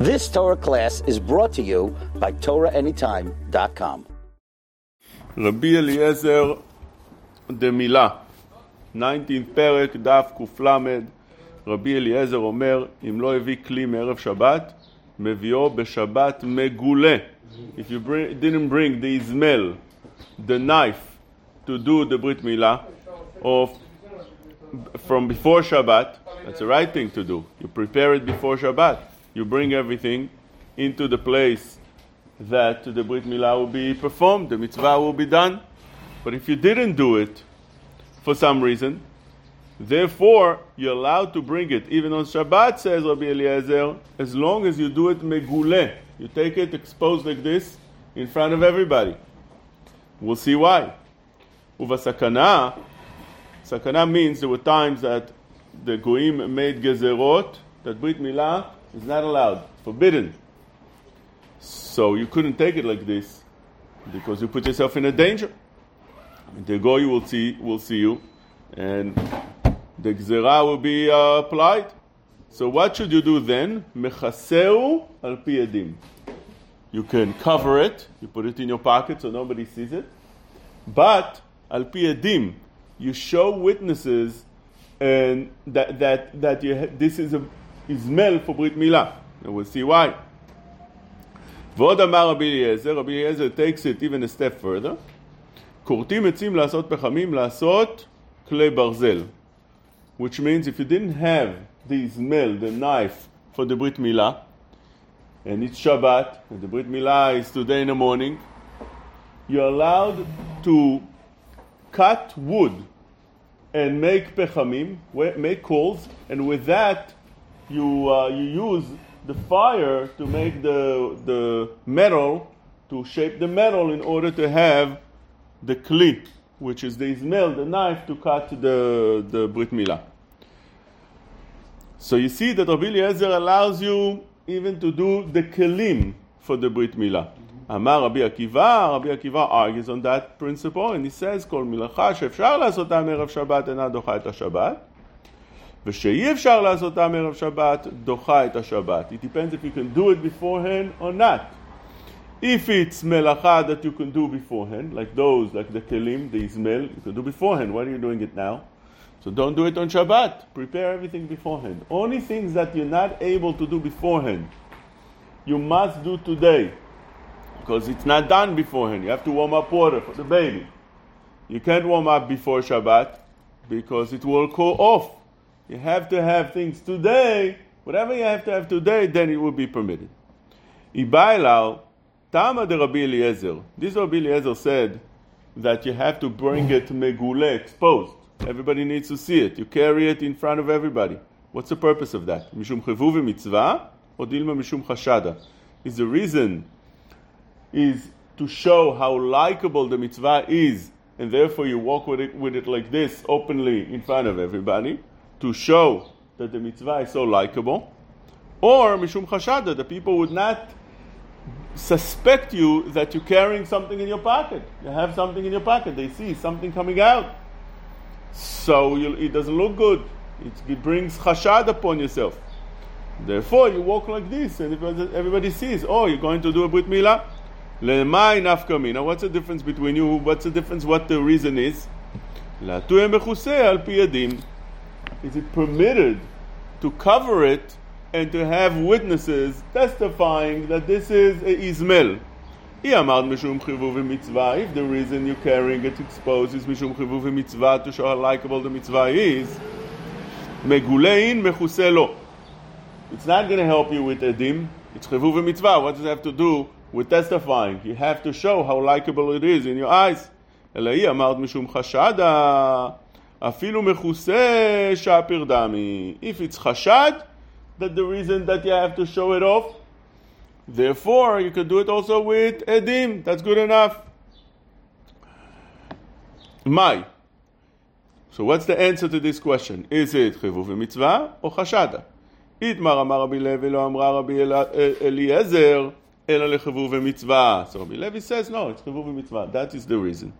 This Torah class is brought to you by TorahAnytime.com. רבי אליעזר דמילה, 19 פרק, דף קל, רבי אליעזר אומר, אם לא הביא כלי מערב שבת, מביאו בשבת מגולה. If you bring, didn't bring the Izmel, the knife, to do the Brit Milah, or from before Shabbat, that's the right thing to do. You prepare it before Shabbat. You bring everything into the place that the Brit Milah will be performed, the mitzvah will be done. But if you didn't do it for some reason, therefore you're allowed to bring it, even on Shabbat, says Rabbi Eliezer, as long as you do it meguleh. You take it exposed like this in front of everybody. We'll see why. Uvasakana, sakana means there were times that the goyim made gezerot that brit milah is not allowed, forbidden. So you couldn't take it like this because you put yourself in a danger. The goy will see will see you, and the gzera will be uh, applied. So what should you do then? Mechaseu al piyadim. You can cover it. You put it in your pocket so nobody sees it. But al piyadim, you show witnesses and that that that you ha- this is a izmel for brit milah. And we'll see why. ועוד אמר רבי אליעזר, רבי אליעזר takes it even a step further, כורתים עצים לעשות פחמים, לעשות כלי ברזל. Which means if you didn't have the izmel, the knife for the Brit Milah, and it's Shabbat, and the Brit Milah is today in the morning, you're allowed to cut wood and make pechamim, wa- make coals, and with that you uh, you use the fire to make the the metal to shape the metal in order to have the kli, which is the izmel, the knife to cut the the brit milah. So you see that Rabbi Eliezer allows you even to do the kelim for the brit milah. אמר רבי עקיבא, רבי עקיבא argues on that principle, and he says, כל מלאכה שאפשר לעשותה מערב שבת אינה דוחה את השבת, ושאי אפשר לעשותה מערב שבת, דוחה את השבת. It depends if you can do it beforehand or not. If it's melacha that you can do beforehand, like those, like the kelim, the izmel, you can do beforehand. Why are you doing it now? So don't do it on Shabbat. Prepare everything beforehand. Only things that you're not able to do beforehand, you must do today because it's not done beforehand. You have to warm up water for the baby. You can't warm up before Shabbat because it will cool off. you have to have things today. Whatever you have to have today, then it will be permitted. Ibailal, Tama de Rabbi Eliezer. This Rabbi Eliezer said that you have to bring it megule, exposed. Everybody needs to see it. You carry it in front of everybody. What's the purpose of that? Mishum chevu mitzvah or dilma mishum chashada? Is the reason is to show how likable the mitzvah is, and therefore you walk with it, with it like this openly in front of everybody to show that the mitzvah is so likable, or mishum chashada, the people would not suspect you that you're carrying something in your pocket. You have something in your pocket. They see something coming out, so you, it doesn't look good. It, it brings chashad upon yourself. Therefore, you walk like this, and everybody, sees. Oh, you're going to do a brit milah. Lemai nafkamina. What's the difference between you? What's the difference? What the reason is? Latuye mechuse al pi yadim Is it permitted to cover it and to have witnesses testifying that this is a izmel? If the reason you're carrying it exposed is mishum chivuv mitzvah to show how likable the mitzvah is, megulein mechuselo. It's not going to help you with edim. It's chivuv mitzvah. What does it have to do with testifying? You have to show how likable it is in your eyes. אלא היא אמרת משום חשדה, אפילו מכוסה שפיר דמי. If it's חשד, that the reason that you have to show it off, therefore you could do it also with edim. That's good enough. My. So what's the answer to this question? Is it חיבוב ומצווה או חשדה? איתמר אמר רבי לוי לא אמרה רבי אל- אליעזר אלא לחיבוב ומצווה. So Rabbi Levi says no, it's חיבוב ומצווה. That is the reason.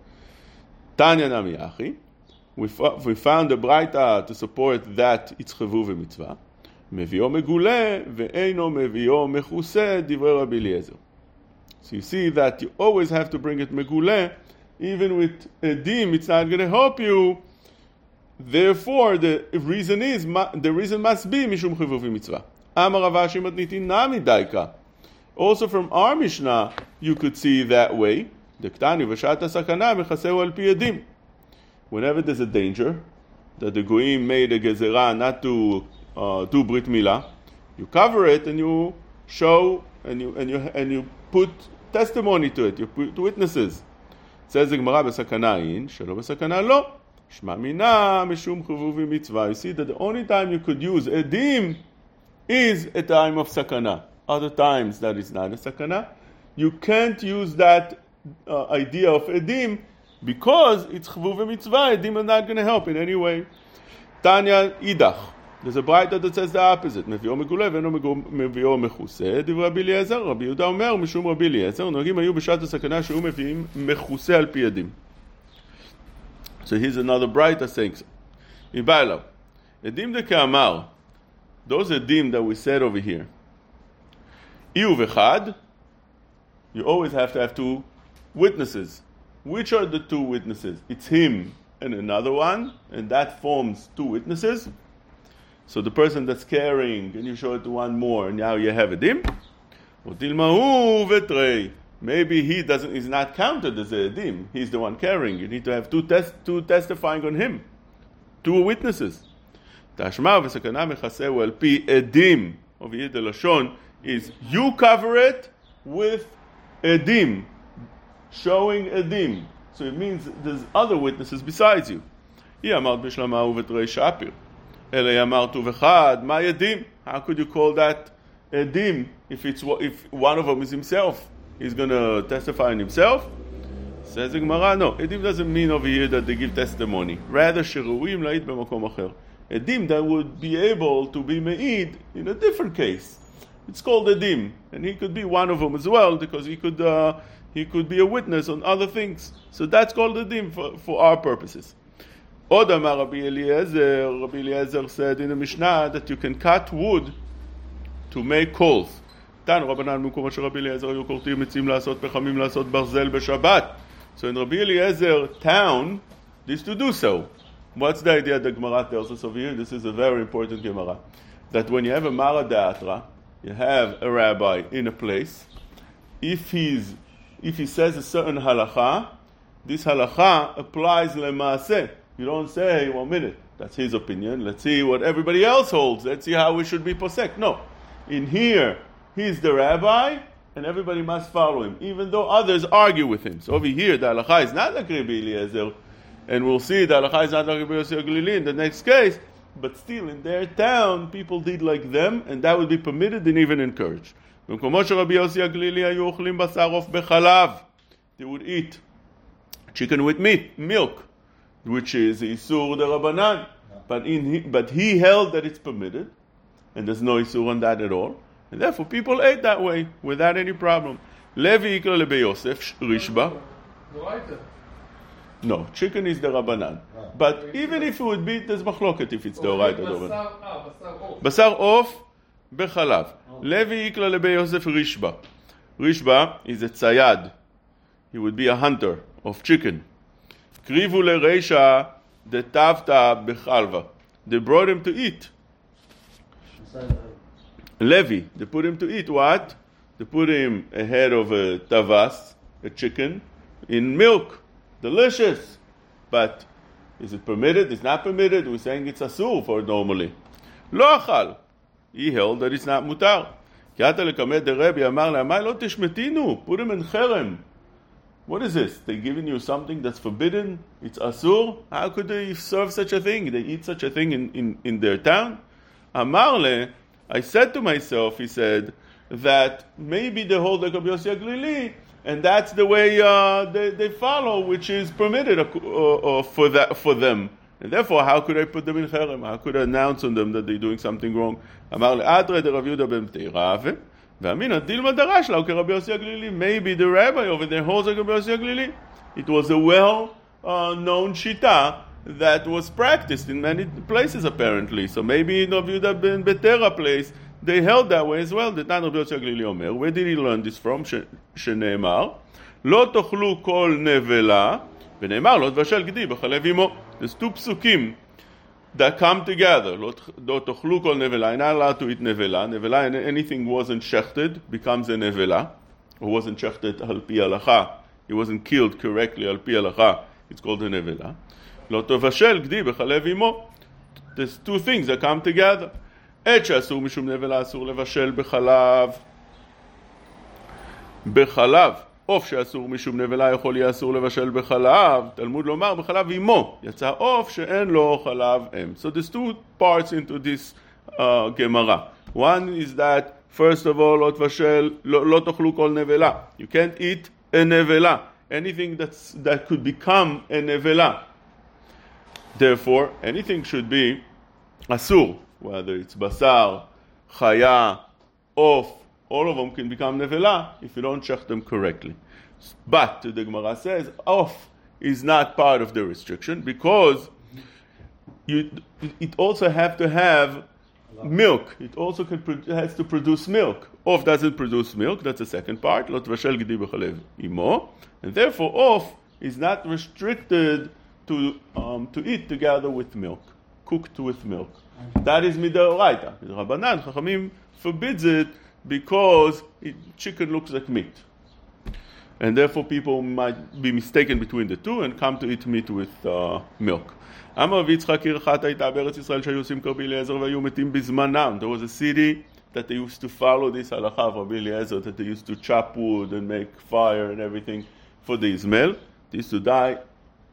Tanya Nami Achi. we, we found a braita to support that it's יצחבו ומצווה. מביאו מגולה ואינו מביאו מכוסה, דברי רבי אליעזר. So you see that you always have to bring it megule, even with a dim, it's not going to help you. Therefore, the reason is the reason must be mishum chivuv mitzvah. Amar Avashim adnitin nami daika. Also from our Mishnah, you could see that way. דקטני ושעת הסכנה מכסהו על פי עדים Whenever there's a danger, that the goyim made a gezerah not to uh, do brit milah, you cover it and you show and you and you and you put testimony to it, you put witnesses. says the Gemara בסכנה אין, שלא בסכנה לא. שמע מינה משום חיבובי מצווה. You see that the only time you could use edim is a time of sakana. Other times that is not a sakana. You can't use that uh, idea of edim because it's chvuv mitzvah. Edim are not going to help in any way. Tanya idach. There's a brighter that says the opposite, מביאו מגולה ואינו מביאו מכוסה, דברי רבי אליעזר, רבי יהודה אומר, משום רבי אליעזר, נוהגים היו בשעת הסכנה שהיו מביאים מכוסה על פי עדים. So here's another brighter saying so. היא באה אליו, עדים דכאמר, those עדים that we said over here, אי ובחד, you always have to have two witnesses. Which are the two witnesses? It's him and another one, and that forms two witnesses. So the person that's carrying, and you show it to one more, and now you have a dim. Maybe he doesn't is not counted as a dim. He's the one carrying. You need to have two test, two testifying on him, two witnesses. Tashma v'sakana mechaseu al pi edim of Yid Lashon is you cover it with edim, showing edim. So it means there's other witnesses besides you. היא אמרת בשלמה ובתרי שפיר. אלא אמרת ובחד, מה ידים? How could you call that edim if, it's, if one of them is himself? He's going to testify on himself? Says the Gemara, no, edim doesn't mean over here that they give testimony. Rather, sheruim la'id b'makom acher. Edim that would be able to be me'id in a different case. It's called edim, and he could be one of them as well because he could uh, he could be a witness on other things. So that's called edim for, for our purposes. עוד אמר רבי אליעזר, רבי אליעזר said in the Mishnah that you can cut wood to make coals. תנו רבנן במקומות של רבי אליעזר היו כורתים עצים לעשות פחמים לעשות ברזל בשבת. So in Rabbi Eliezer town, this to do so. What's the idea the Gemara tells us over here? This is a very important Gemara. That when you have a Mara Deatra, you have a rabbi in a place, if he's if he says a certain halacha, this halacha applies lemaaseh. You don't say, one minute, that's his opinion. Let's see what everybody else holds. Let's see how we should be posek. No. In here, he's the rabbi, and everybody must follow him, even though others argue with him. So over here, the halacha is not like Rabbi Eliezer, and we'll see the halacha is not like Rabbi Yosef Glili in the next case, but still, in their town, people did like them, and that would be permitted and even encouraged. במקומות שרבי יוסי הגלילי היו אוכלים בשר עוף בחלב. They would eat chicken with meat, milk which is Isur the Rabbanan. But, in, but he held that it's permitted, and there's no Isur on that at all. And therefore, people ate that way without any problem. Levi Ikra Lebe Yosef, Rishba. No, chicken is the Rabbanan. But even if it would be, there's machloket if it's the Oraita or Basar off, bechalav. Levi Ikra Lebe Yosef, Rishba. Rishba is a tzayad. He would be a hunter of chicken. Krivu lereisha detavta bechalva. They brought him to eat. Levi, they put him to eat what? They put him ahead of a tavas, a chicken, in milk. Delicious. But is it permitted? It's not permitted. We're saying it's asur for normally. לא אכל. he held that it's not mutar. Put him in cherem. What is this? They're giving you something that's forbidden? It's asur? How could they serve such a thing? They eat such a thing in, in, in their town? Amarle, I said to myself, he said, that maybe they hold the Rabbi Aglili, and that's the way uh, they, they follow, which is permitted uh, uh, for, that, for them. And therefore, how could I put them in cherem? How could I announce on them that they're doing something wrong? אמר לאדרא דרב יהודה בן תירא, ואמינא דילמא דרש לה כרבי יוסי הגלילי. Maybe the rabbi over there holds like רבי יוסי הגלילי. It was a well-known uh, shita that was practiced in many places apparently. So maybe in Rabbi Yehuda ben Betera place, they held that way as well. The Tan Rabbi Yosef Glili Omer. Where did he learn this from? שנאמר, לא תאכלו כל נבלה, ונאמר לא תבשל גדי בחלב אמו. There's two psukim that come together. לא תאכלו כל נבלה, you're not allowed to eat נבלה. נבלה, anything wasn't shechted becomes a נבלה. Or wasn't shechted על פי הלכה. It wasn't killed correctly על פי הלכה. It's called a נבלה. לא תבשל גדי בחלב אמו. There's two things that come together. עת שאסור משום נבלה אסור לבשל בחלב. בחלב. עוף שאסור משום נבלה יכול יהיה אסור לבשל בחלב, תלמוד לומר בחלב אמו, יצא עוף שאין לו חלב אם. So there's two parts into this uh, גמרא. One is that first of all לא תבשל, לא, לא תאכלו כל נבלה. You can't eat a נבלה. Anything that's, that could become a נבלה. Therefore, anything should be אסור, whether it's בשר, חיה, עוף, all of them can become nevela if you don't check them correctly. But the Gemara says off is not part of the restriction because you, it also have to have milk. It also can, has to produce milk. Off doesn't produce milk. That's the second part. And therefore, off is not restricted to um, to eat together with milk, cooked with milk. That is midoraita. Rabbanan Chachamim forbids it because it, chicken looks like meat. And therefore, people might be mistaken between the two and come to eat meat with uh, milk. There was a city that they used to follow this halacha of Rabbi Eliezer, that they used to chop wood and make fire and everything for the Ismail. They used to die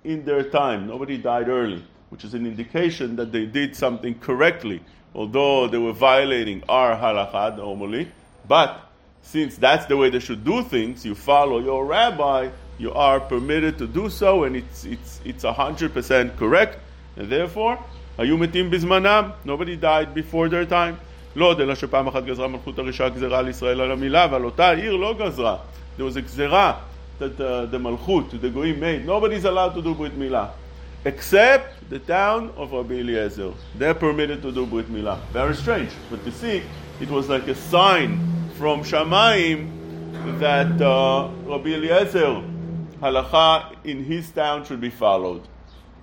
in their time. Nobody died early, which is an indication that they did something correctly, although they were violating our halacha normally. But since that's the way they should do things, you follow your rabbi, you are permitted to do so, and it's it's it's hundred percent correct, and therefore, היו מתים בזמנם, nobody died before their time. לא עוד אלא שפעם אחת גזרה מלכות הרשעה גזרה על ישראל על המילה, אבל אותה העיר לא גזרה. There was a גזרה that uh, the מלכות, the goyim made. Nobody's allowed to do ברית מילה. Except the town of Rabbi Eliezer. They're permitted to do Brit Milah. Very strange. But you see, it was like a sign from Shamaim that uh, Rabbi Eliezer halacha in his town should be followed.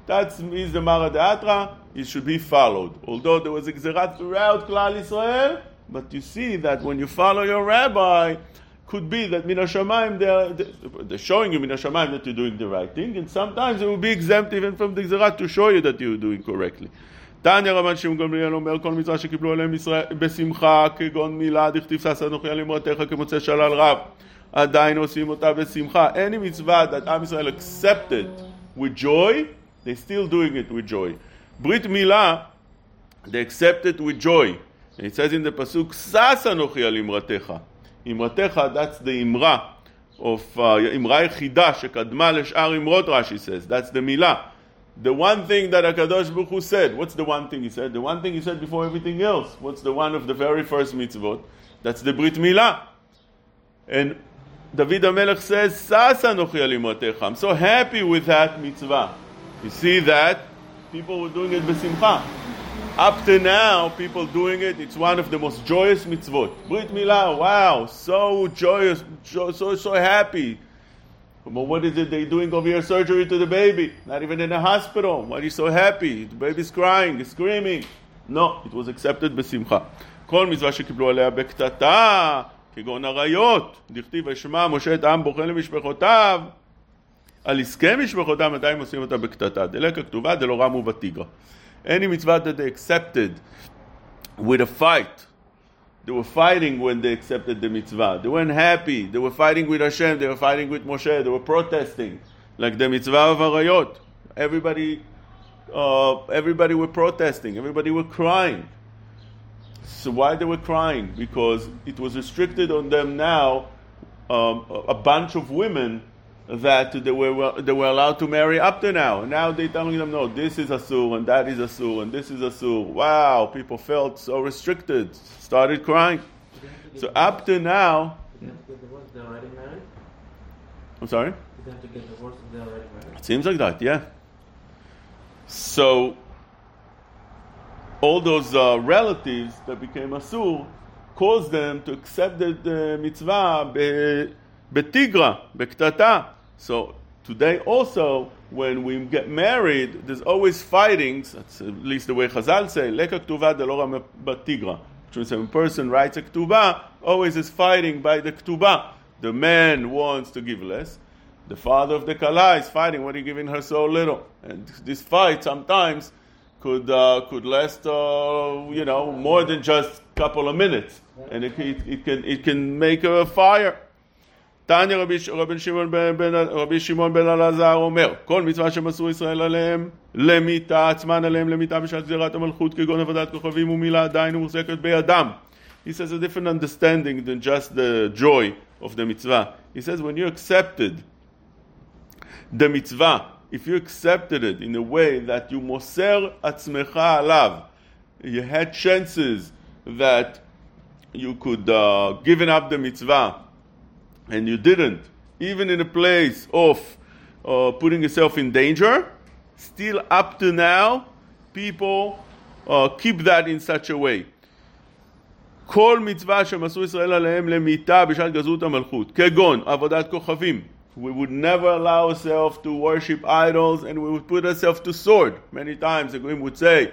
That means the Maradeatra, it should be followed. Although there was a Gzerat throughout Klal Israel, but you see that when you follow your rabbi, could be that Min Hashamayim, they're, they're showing you Min Hashamayim that you're doing the right thing, and sometimes it will be exempt even from the Gzerat to show you that you're doing correctly. תניא רבן שמעון גמליאל אומר כל מצווה שקיבלו עליהם בשמחה כגון מילה דכתיב שש אנוכי על אמרתך כמוצא שלל רב עדיין עושים אותה בשמחה any מצווה that עם ישראל accepted with joy they still doing it with joy ברית מילה they accepted with joy it says in the pasuk שש אנוכי על אמרתך אמרתך that's the אמרה of אמרה יחידה שקדמה לשאר אמרות רש"י says that's the מילה the one thing that Akadosh Baruch Hu said. What's the one thing he said? The one thing he said before everything else. What's the one of the very first mitzvot? That's the Brit Milah. And David HaMelech says, Sasa nochi I'm so happy with that mitzvah. You see that? People were doing it besimcha. Up to now, people doing it, it's one of the most joyous mitzvot. Brit Milah, wow, so joyous, so, so, so happy. Well, what is it they doing over here surgery to the baby? Not even in a hospital. Why are you so happy? The baby's crying, he's screaming. No, it was accepted בשמחה. כל מצווה שקיבלו עליה בקטטה, כגון עריות, דכתיב אשמע משה את העם בוחן למשפחותיו, על עסקי משפחותיו, מתי הם עושים אותה בקטטה? דלקה כתובה דלא רמו בתיגרא. Any mitzvah that they accepted with a fight, They were fighting when they accepted the mitzvah. They weren't happy. They were fighting with Hashem. They were fighting with Moshe. They were protesting, like the mitzvah of Arayot. Everybody, uh, everybody were protesting. Everybody were crying. So why they were crying? Because it was restricted on them now. Um, a bunch of women that they were they were allowed to marry up to now. Now they're telling them, no, this is a Asur and that is a Asur and this is a Asur. Wow, people felt so restricted, started crying. So up to now. I'm sorry? It seems like that, yeah. So all those uh, relatives that became a asur caused them to accept the, the mitzvah be, betigra, bektata. So today also, when we get married, there's always fightings. That's at least the way Chazal say, leka ktuva delora batigra. When a person writes a ktuba, always is fighting by the ktuba. The man wants to give less. The father of the kala is fighting. What are you giving her so little? And this fight sometimes could uh, could last, uh, you know, more than just a couple of minutes, and it, it, it can it can make a fire. תניא רבי, רבי רבי שמעון בן אלעזר אומר כל מצווה שמסרו ישראל עליהם למיתה עצמן עליהם למיתה בשעת גזירת המלכות כגון עבודת כוכבים ומילה עדיין ומוחזקת בידם He says a different understanding than just the joy of the mitzvah. He says when you accepted the mitzvah if you accepted it in a way that you moser atzmecha alav, you had chances that you could uh, given up the mitzvah, and you didn't, even in a place of uh, putting yourself in danger, still up to now, people uh, keep that in such a way. כל מצווה שמסרו ישראל עליהם למיתה בשעת גזרות המלכות, כגון עבודת כוכבים, we would never allow ourselves to worship idols and we would put ourselves to sword. Many times the Goyim would say,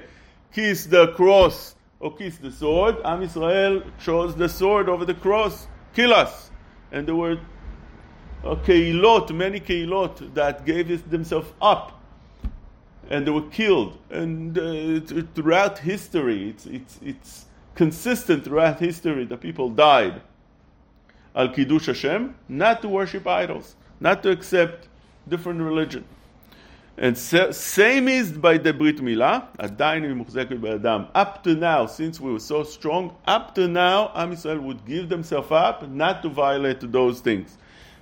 kiss the cross or kiss the sword. Am Israel chose the sword over the cross. Kill us. And there were keilot, many keilot that gave themselves up and they were killed. And uh, throughout history, it's, it's, it's consistent throughout history that people died. Al Kiddush Hashem, not to worship idols not to accept different religion. And so, same is by the Brit Milah, עדיין היא מוחזקת בידם. Up to now, since we were so strong, up to now, עם ישראל would give themselves up not to violate those things.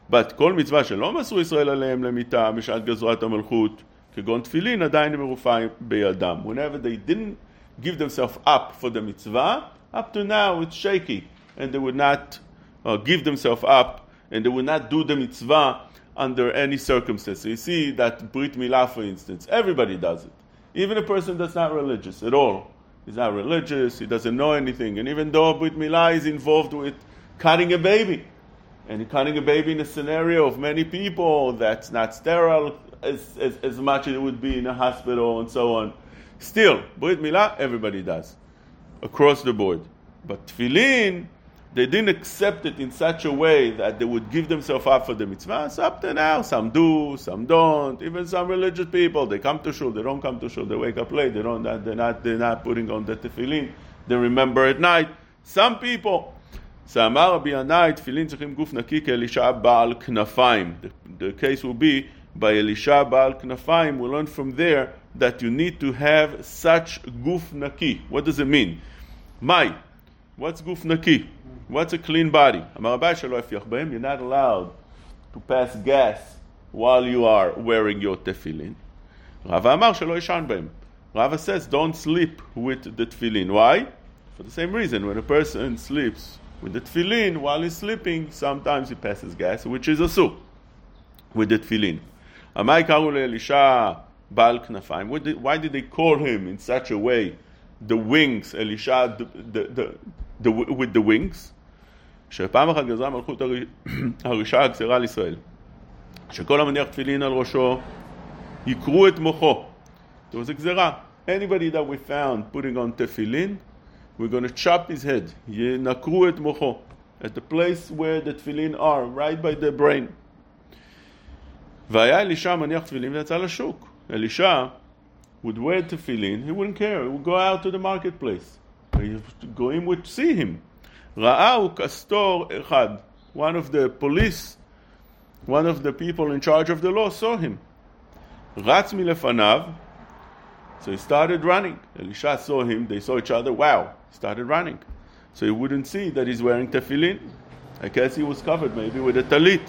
But כל מצווה שלא מסרו ישראל עליהם למיתה בשעת גזרת המלכות, כגון תפילין, עדיין הם מרופאים בידם. Whenever they didn't give themselves up for the mitzvah, up to now it's shaky, and they would not uh, give themselves up, and they would not do the mitzvah under any circumstance. So you see that Brit Milah, for instance, everybody does it. Even a person that's not religious at all. He's not religious, he doesn't know anything. And even though Brit Milah is involved with cutting a baby, and cutting a baby in a scenario of many people that's not sterile as, as, as much as it would be in a hospital and so on. Still, Brit Milah, everybody does, across the board. But Tefillin, they didn't accept it in such a way that they would give themselves up for the mitzvah. So up to now, some do, some don't. Even some religious people, they come to shul, they don't come to shul, they wake up late, they don't, they're not, they're not putting on the tefillin, they remember at night. Some people. שאמר רבי ינאי, תפילין צריכים גוף נקי כאלישע בעל כנפיים. The case will be by Elisha בעל כנפיים, we learn from there that you need to have such guf naki. What does it mean? Mai. What's guf naki? What's a clean body? You're not allowed to pass gas while you are wearing your tefillin. Rava says, don't sleep with the tefillin. Why? For the same reason, when a person sleeps with the tefillin while he's sleeping, sometimes he passes gas, which is a soup with the tefillin. Elisha. Why did they call him in such a way? The wings, Elisha, the, the, the, with the wings. שפעם אחת גזרה מלכות הרשעה גזירה על ישראל. שכל המניח תפילין על ראשו, יקרו את מוחו. Was a גזירה. Anybody that we found putting on tefillin, we're going to chop his head. ינקרו את מוחו. At the place where the tefillin are, right by the brain. והיה אלישע מניח תפילין ויצא לשוק. אלישע would wear tefillin, he wouldn't care, he would go out to the marketplace. Goyim would see him. Ra'au Kastor Echad, one of the police, one of the people in charge of the law saw him. Ratz milefanav, so he started running. Elisha saw him, they saw each other, wow, started running. So he wouldn't see that he's wearing tefillin. I guess he was covered maybe with a talit.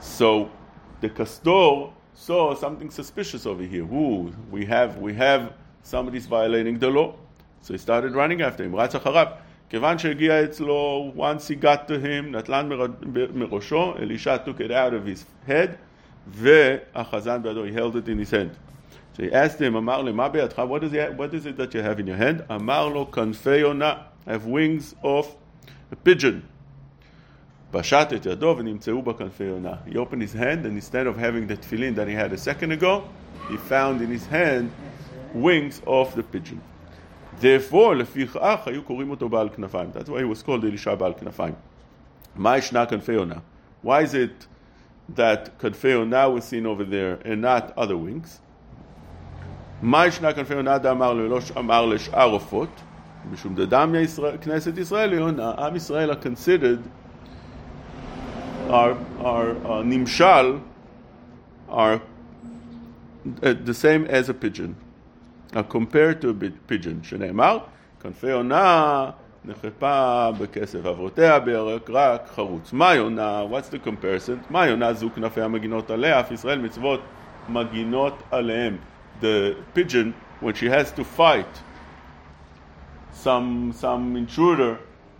So the kastor saw something suspicious over here. Ooh, we have we have somebody's violating the law. So he started running after him. Ratzacharab. כיוון שהגיע אצלו, once he got to him, נטלן מראשו, אלישע took it out of his head, והחזן בידו, he held it in his hand. So he asked him, Amar le, ma be'atcha, what is, it, what is it that you have in your hand? Amar lo kanfei ona, I have wings of a pigeon. פשט את ידו ונמצאו בכנפי יונה. He opened his hand and instead of having the tefillin that he had a second ago, he found in his hand wings of the pigeon. Therefore, לפיכך היו קוראים אותו בעל כנפיים. That's why he was called אלישע בעל כנפיים. מה ישנה כנפי יונה? Why is it that כנפי יונה was seen over there and not other wings? מה ישנה כנפי יונה דאמר לו, לא אמר לשאר עופות, משום דדם כנסת ישראל יונה, עם ישראל are considered are, are uh, nimshal are uh, the same as a pigeon, uh, compared to a pigeon. שנאמר, כנפי עונה נחפה בכסף, אברותיה בירק רק חרוץ. מה יונה? What's the comparison? מה יונה זו כנפי המגינות עליה? אף ישראל מצוות מגינות עליהם. The pigeon, when she has to fight some, some intruder,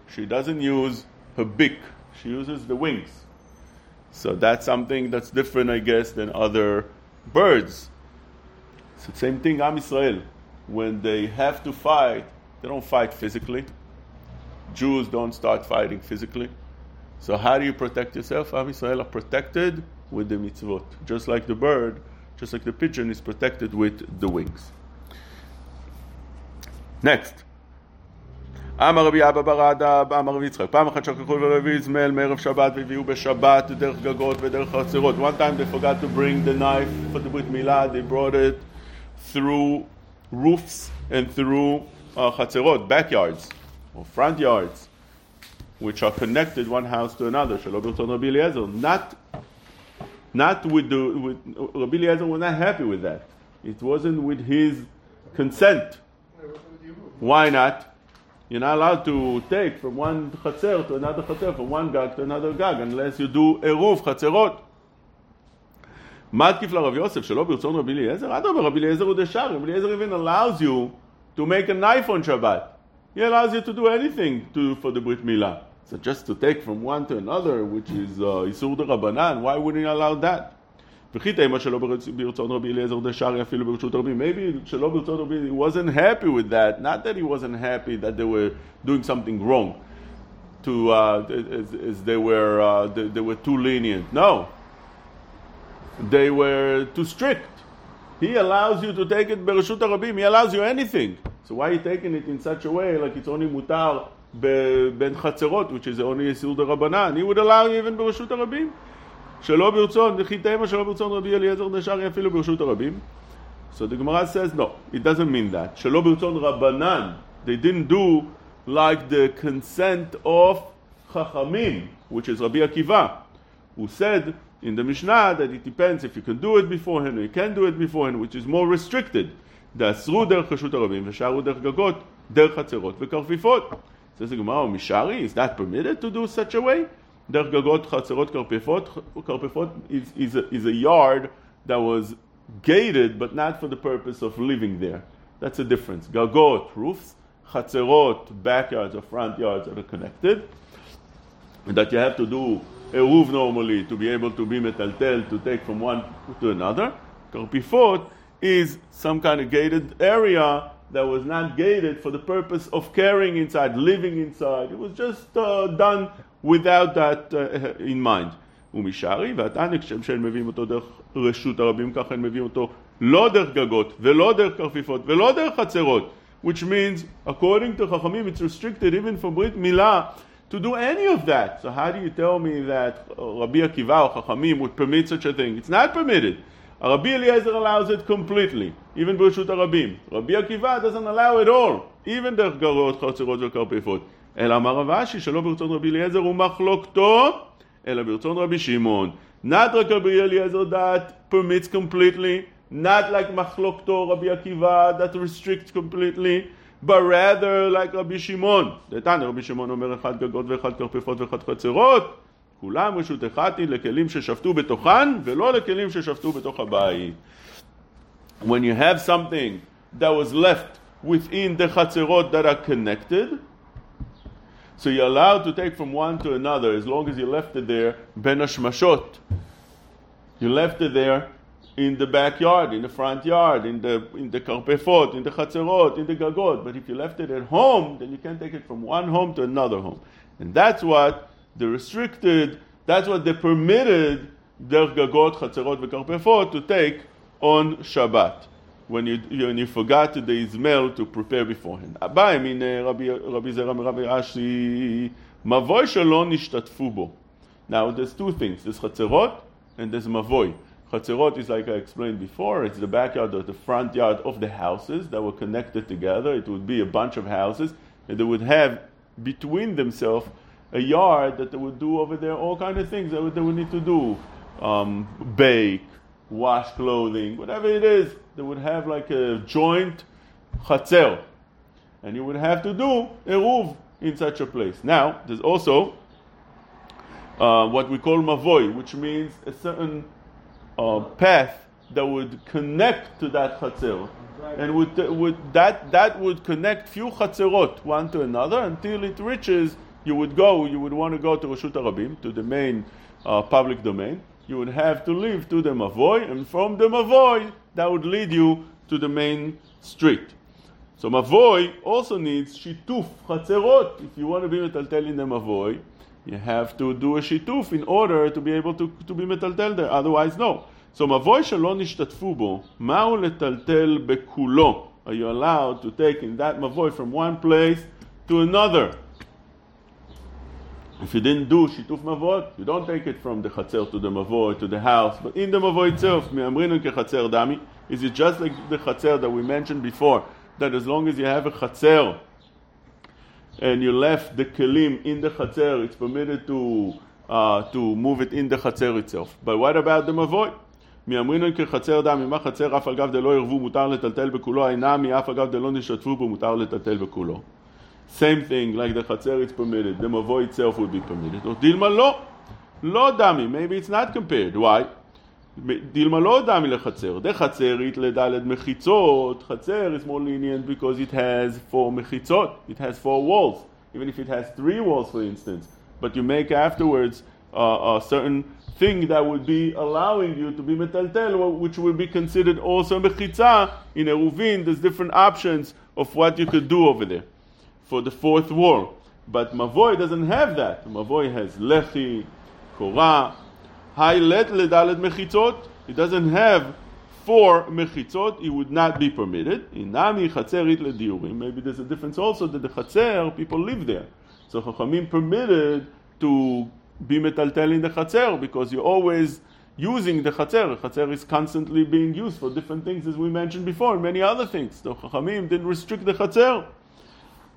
she doesn't use her beak, she uses the wings. So that's something that's different, I guess, than other birds. It's the same thing, Am Israel. When they have to fight, they don't fight physically. Jews don't start fighting physically. So how do you protect yourself? Am Israel are protected with the mitzvot. Just like the bird, just like the pigeon is protected with the wings. Next. אמר רבי אבא ברדה, אמר רבי יצחק, פעם אחת שכחו לרבי יזמל מערב שבת והביאו בשבת דרך גגות ודרך חצרות. One time they forgot to bring the knife for the brit milah, they brought it through roofs and through uh, backyards or front yards, which are connected one house to another. Not, not with the with, Rabbi Eliezer was not happy with that. It wasn't with his consent. Why not? You're not allowed to take from one chatzer to another chatzer, from one gag to another gag, unless you do eruv chatzerot. מה התקיף לרב יוסף שלא ברצון רבי אליעזר? אדרבה, רבי אליעזר הוא דשר, רבי אליעזר even allows you to make a knife on Shabbat. He allows you to do anything to, for the Brit Milah. So just to take from one to another, which is uh, Isur de Rabbanan, why wouldn't he allow that? וכי תימא שלא ברצון רבי אליעזר דשארי אפילו ברשות רבים. Maybe שלא ברצון רבי, he wasn't happy with that. Not that he wasn't happy that they were doing something wrong. To, uh, as, as they were, uh, they, they were too lenient. No. They were too strict. He allows you to take it ברשות הרבים. He allows you anything. So why are you taking it in such a way like it's only מותר בין חצרות, which is only איסור דרבנן? He would allow you even ברשות הרבים. שלא ברצון, וכי תימא שלא ברצון רבי אליעזר דשארי אפילו ברשות הרבים. So the Gemara says, no, it doesn't mean that. שלא ברצון רבנן, they didn't do like the consent of Chachamim, which is Rabbi Akiva, who said in the Mishnah that it depends if you can do it beforehand or you can do it beforehand, which is more restricted. דאסרו דרך רשות הרבים ושארו דרך גגות, דרך חצרות וכרפיפות. says the Gemara, Mishari, is that permitted to do such a way? דרך גגות, חצרות, כרפפות. כרפפות is, is, a, is a yard that was gated, but not for the purpose of living there. That's a difference. Gagot, roofs. Chatzerot, backyards or front yards that are connected. And that you have to do a roof normally to be able to be metaltel, to take from one to another. Karpifot is some kind of gated area that was not gated for the purpose of carrying inside, living inside. It was just uh, done without that uh, in mind. ומשערי, והתניא כשם שהם מביאים אותו דרך רשות הרבים, ככה הם מביאים אותו לא דרך גגות, ולא דרך כרפיפות, ולא דרך חצרות, which means, according to חכמים, it's restricted even for ברית מילה to do any of that. So how do you tell me that Rabbi Akiva or Chachamim would permit such a thing? It's not permitted. Rabbi Eliezer allows it completely, even ברשות הרבים. Rabbi Akiva doesn't allow it all, even דרך גרות, חצרות וכרפיפות. אלא אמר רב אשי שלא ברצון רבי אליעזר ומחלוקתו, אלא ברצון רבי שמעון. Not like Rabbi Eliezer that permits completely, not like מחלוקתו רבי עקיבא that restricts completely, but rather like רבי שמעון. דתניא רבי שמעון אומר אחד גגות ואחד כרפפות ואחד חצרות, כולם רשות אחת היא לכלים ששפטו בתוכן ולא לכלים ששפטו בתוך הבית. When you have something that was left within the chatzerot that are connected, so you're allowed to take from one to another as long as you left it there, ben hashmashot. You left it there in the backyard, in the front yard, in the in the karpefot, in the chatzerot, in the gagot. But if you left it at home, then you can take it from one home to another home, and that's what the restricted, that's what they permitted their gagot, chatzerot, v'karpefot to take on Shabbat when you when you forgot the Ismail to prepare beforehand. Abba, I mean Rabbi Zeram Rabbi Ashi mavoy shalom. Now there's two things: there's chatzerot and there's mavoy. Chatzerot is like I explained before, it's the backyard or the front yard of the houses that were connected together. It would be a bunch of houses, and they would have between themselves a yard that they would do over there all kind of things that they would need to do. Um, bake, wash clothing, whatever it is, they would have like a joint chatzer. And you would have to do eruv in such a place. Now, there's also uh, what we call mavoi, which means a certain uh, path that would connect to that chatzer. And would, that, that would connect few chatzerot one to another until it reaches, you would go, you would want to go to Rashut Arabim, to the main uh, public domain. You would have to leave to the Mavoy, and from the Mavoy, that would lead you to the main street. So Mavoy also needs shituf, chatzerot. If you want to be metaltel in the Mavoy, you have to do a shituf in order to be able to, to be metaltel there, otherwise no. So מבוי שלא נשתתפו בו, מהו לטלטל בכולו? Are you allowed to take in that מבוי from one place to another? If you didn't do shituf mavot, you don't take it from the chatzer to the mavot to the house, but in the mavot itself, dami. Is it just like the chatzer that we mentioned before, that as long as you have a chatzer and you left the kelim in the chatzer, it's permitted to uh, to move it in the chatzer itself. But what about the mavot? מאמרינן כחצר דם, אם החצר אף על גב דלא ירבו מותר לטלטל בכולו, אינם מאף על גב דלא נשתפו בו מותר לטלטל בכולו. Same thing, like the chatzer it's permitted, the mavo itself would be permitted. Or dilma lo, lo dami, maybe it's not compared. Why? דילמה לא דמי לחצר, דחצרית לדלת מחיצות, חצר is more lenient because it has four מחיצות, it has four walls, even if it has three walls for instance, but you make afterwards uh, a certain thing that would be allowing you to be metaltel, which would be considered also mechitza in Eruvin, there's different options of what you could do over there for the fourth wall. But Mavoy doesn't have that. Mavoy has Lechi, Korah, Hailet Ledalet Mechitzot. It doesn't have four mechitzot, it would not be permitted. Inami chatzerit lediurim. Maybe there's a difference also that the chatzer, people live there. So Chachamim permitted to be metaltel in the chatzer because you're always using the chatzer. Chatzer is constantly being used for different things, as we mentioned before, and many other things. So Chachamim didn't restrict the chatzer.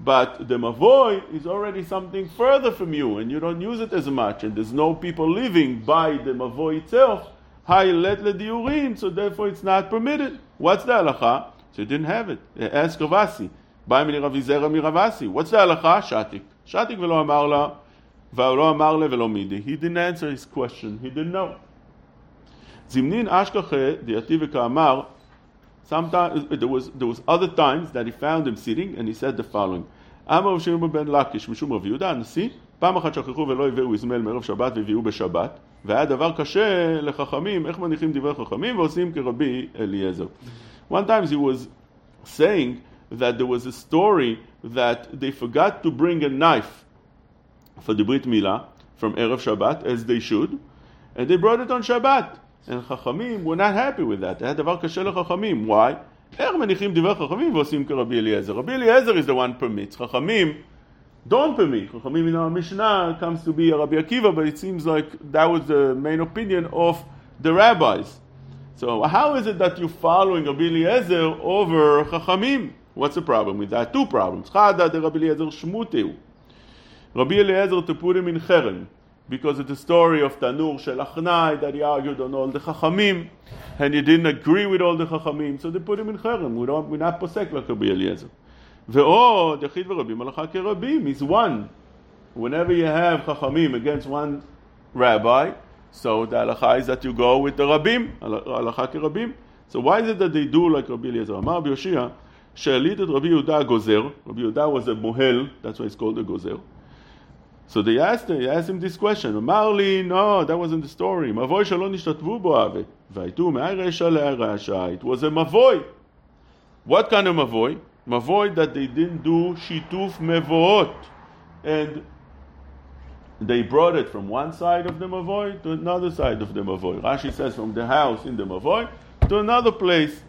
But the mavoy is already something further from you, and you don't use it as much, and there's no people living by the mavoy itself. So therefore it's not permitted. What's the halacha? So you didn't have it. Ask Ravasi. Ba'im Ravizera miravasi. What's the halacha? Shatik. Shatik velo amar la, velo amar midi. He didn't answer his question. He didn't know. Zimnin ashkache diati v'ka'amar Sometimes uh, there was there was other times that he found him sitting, and he said the following: אמר שמעון בן לקיש משום רב יהודה הנשיא, פעם אחת שכחו ולא הביאו איזמל מערב שבת והביאו בשבת, והיה דבר קשה לחכמים, איך מניחים דברי חכמים ועושים כרבי אליעזר. One time he was saying that there was a story that they forgot to bring a knife for the Brit Milah from Erev Shabbat, as they should, and they brought it on Shabbat. And Chachamim were not happy with that. Had דבר קשה לחכמים. Why? איך מניחים דברי חכמים ועושים כרבי אליעזר? רבי אליעזר is the one permits, חכמים don't permit. חכמים in our Mishnah comes to be a Rabbi Akiva, but it seems like that was the main opinion of the rabbis. So how is it that you're following Rabbi Eliezer over Chachamim? What's the problem with that? Two problems. Chada de Rabbi Eliezer Shmuteu. Rabbi Eliezer to put him in Cherem because of the story of Tanur Shel Achnai that he argued on all the Chachamim and he didn't agree with all the Chachamim, so they put him in Cherem. We don't, we're not posek like Rabbi Eliezer. ועוד, יחיד ורבים הלכה כרבים, is one. Whenever you have Chachamim against one rabbi, so the halacha is that you go with the Rabim, הלכה כרבים. So why is it that they do like Rabbi Eliezer? אמר רבי יושיע, שהעליד את רבי יהודה הגוזר, רבי יהודה was a mohel, that's why it's called a gozer. So they asked, they asked him this question. Marli, no, that wasn't the story. It was a mavoi. What kind of mavoi? Mavoi that they didn't do shituf mevoot. And they brought it from one side of the mavoi to another side of the mavoi. Rashi says from the house in the mavoi to another place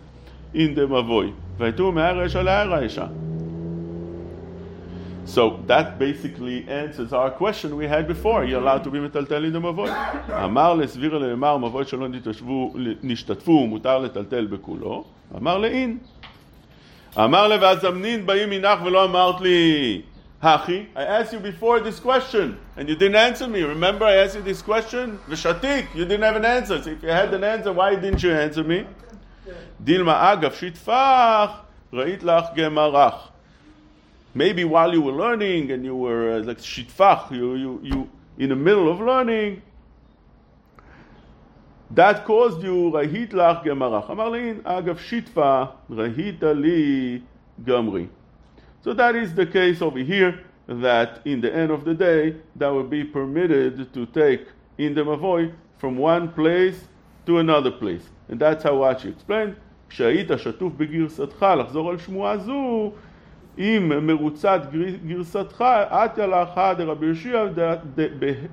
in the mavoy. והייתו מהרשע להרשע. So that basically answers our question we had before. You're allowed to be מטלטל in the מבוי. אמר לסביר לאמר מבוי שלא נשתתפו, מותר לטלטל בכולו. אמר לאין. אמר לווזמנין באים מנך ולא אמרת לי, הכי, I asked you before this question and you didn't answer me. Remember I asked you this question? ושתיק, you didn't have an answer. So if you had an answer, why didn't you answer me? דילמה אגב שיטפח, ראית לך גמרח. maybe while you were learning and you were uh, like shitfach, you, you, you in the middle of learning, that caused you rahit lach gemarach. Amar lein agav shitfa rahita li gamri. So that is the case over here. That in the end of the day, that would be permitted to take in the mavoy from one place to another place, and that's how Rashi explained. כשהיית שטוף בגרסתך לחזור על שמועה זו, אם מרוצת גרסתך, אתיה לאחא דרבי יהושע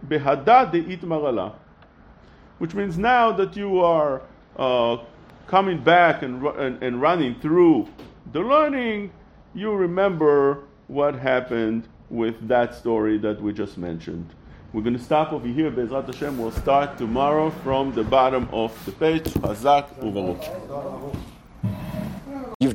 בהדה דאיתמר לה. Which means now that you are uh, coming back and, and, and running through the learning, you remember what happened with that story that we just mentioned. We're going to stop over here. Bezrat Hashem will start tomorrow from the bottom of the page. Chazak uvaruch.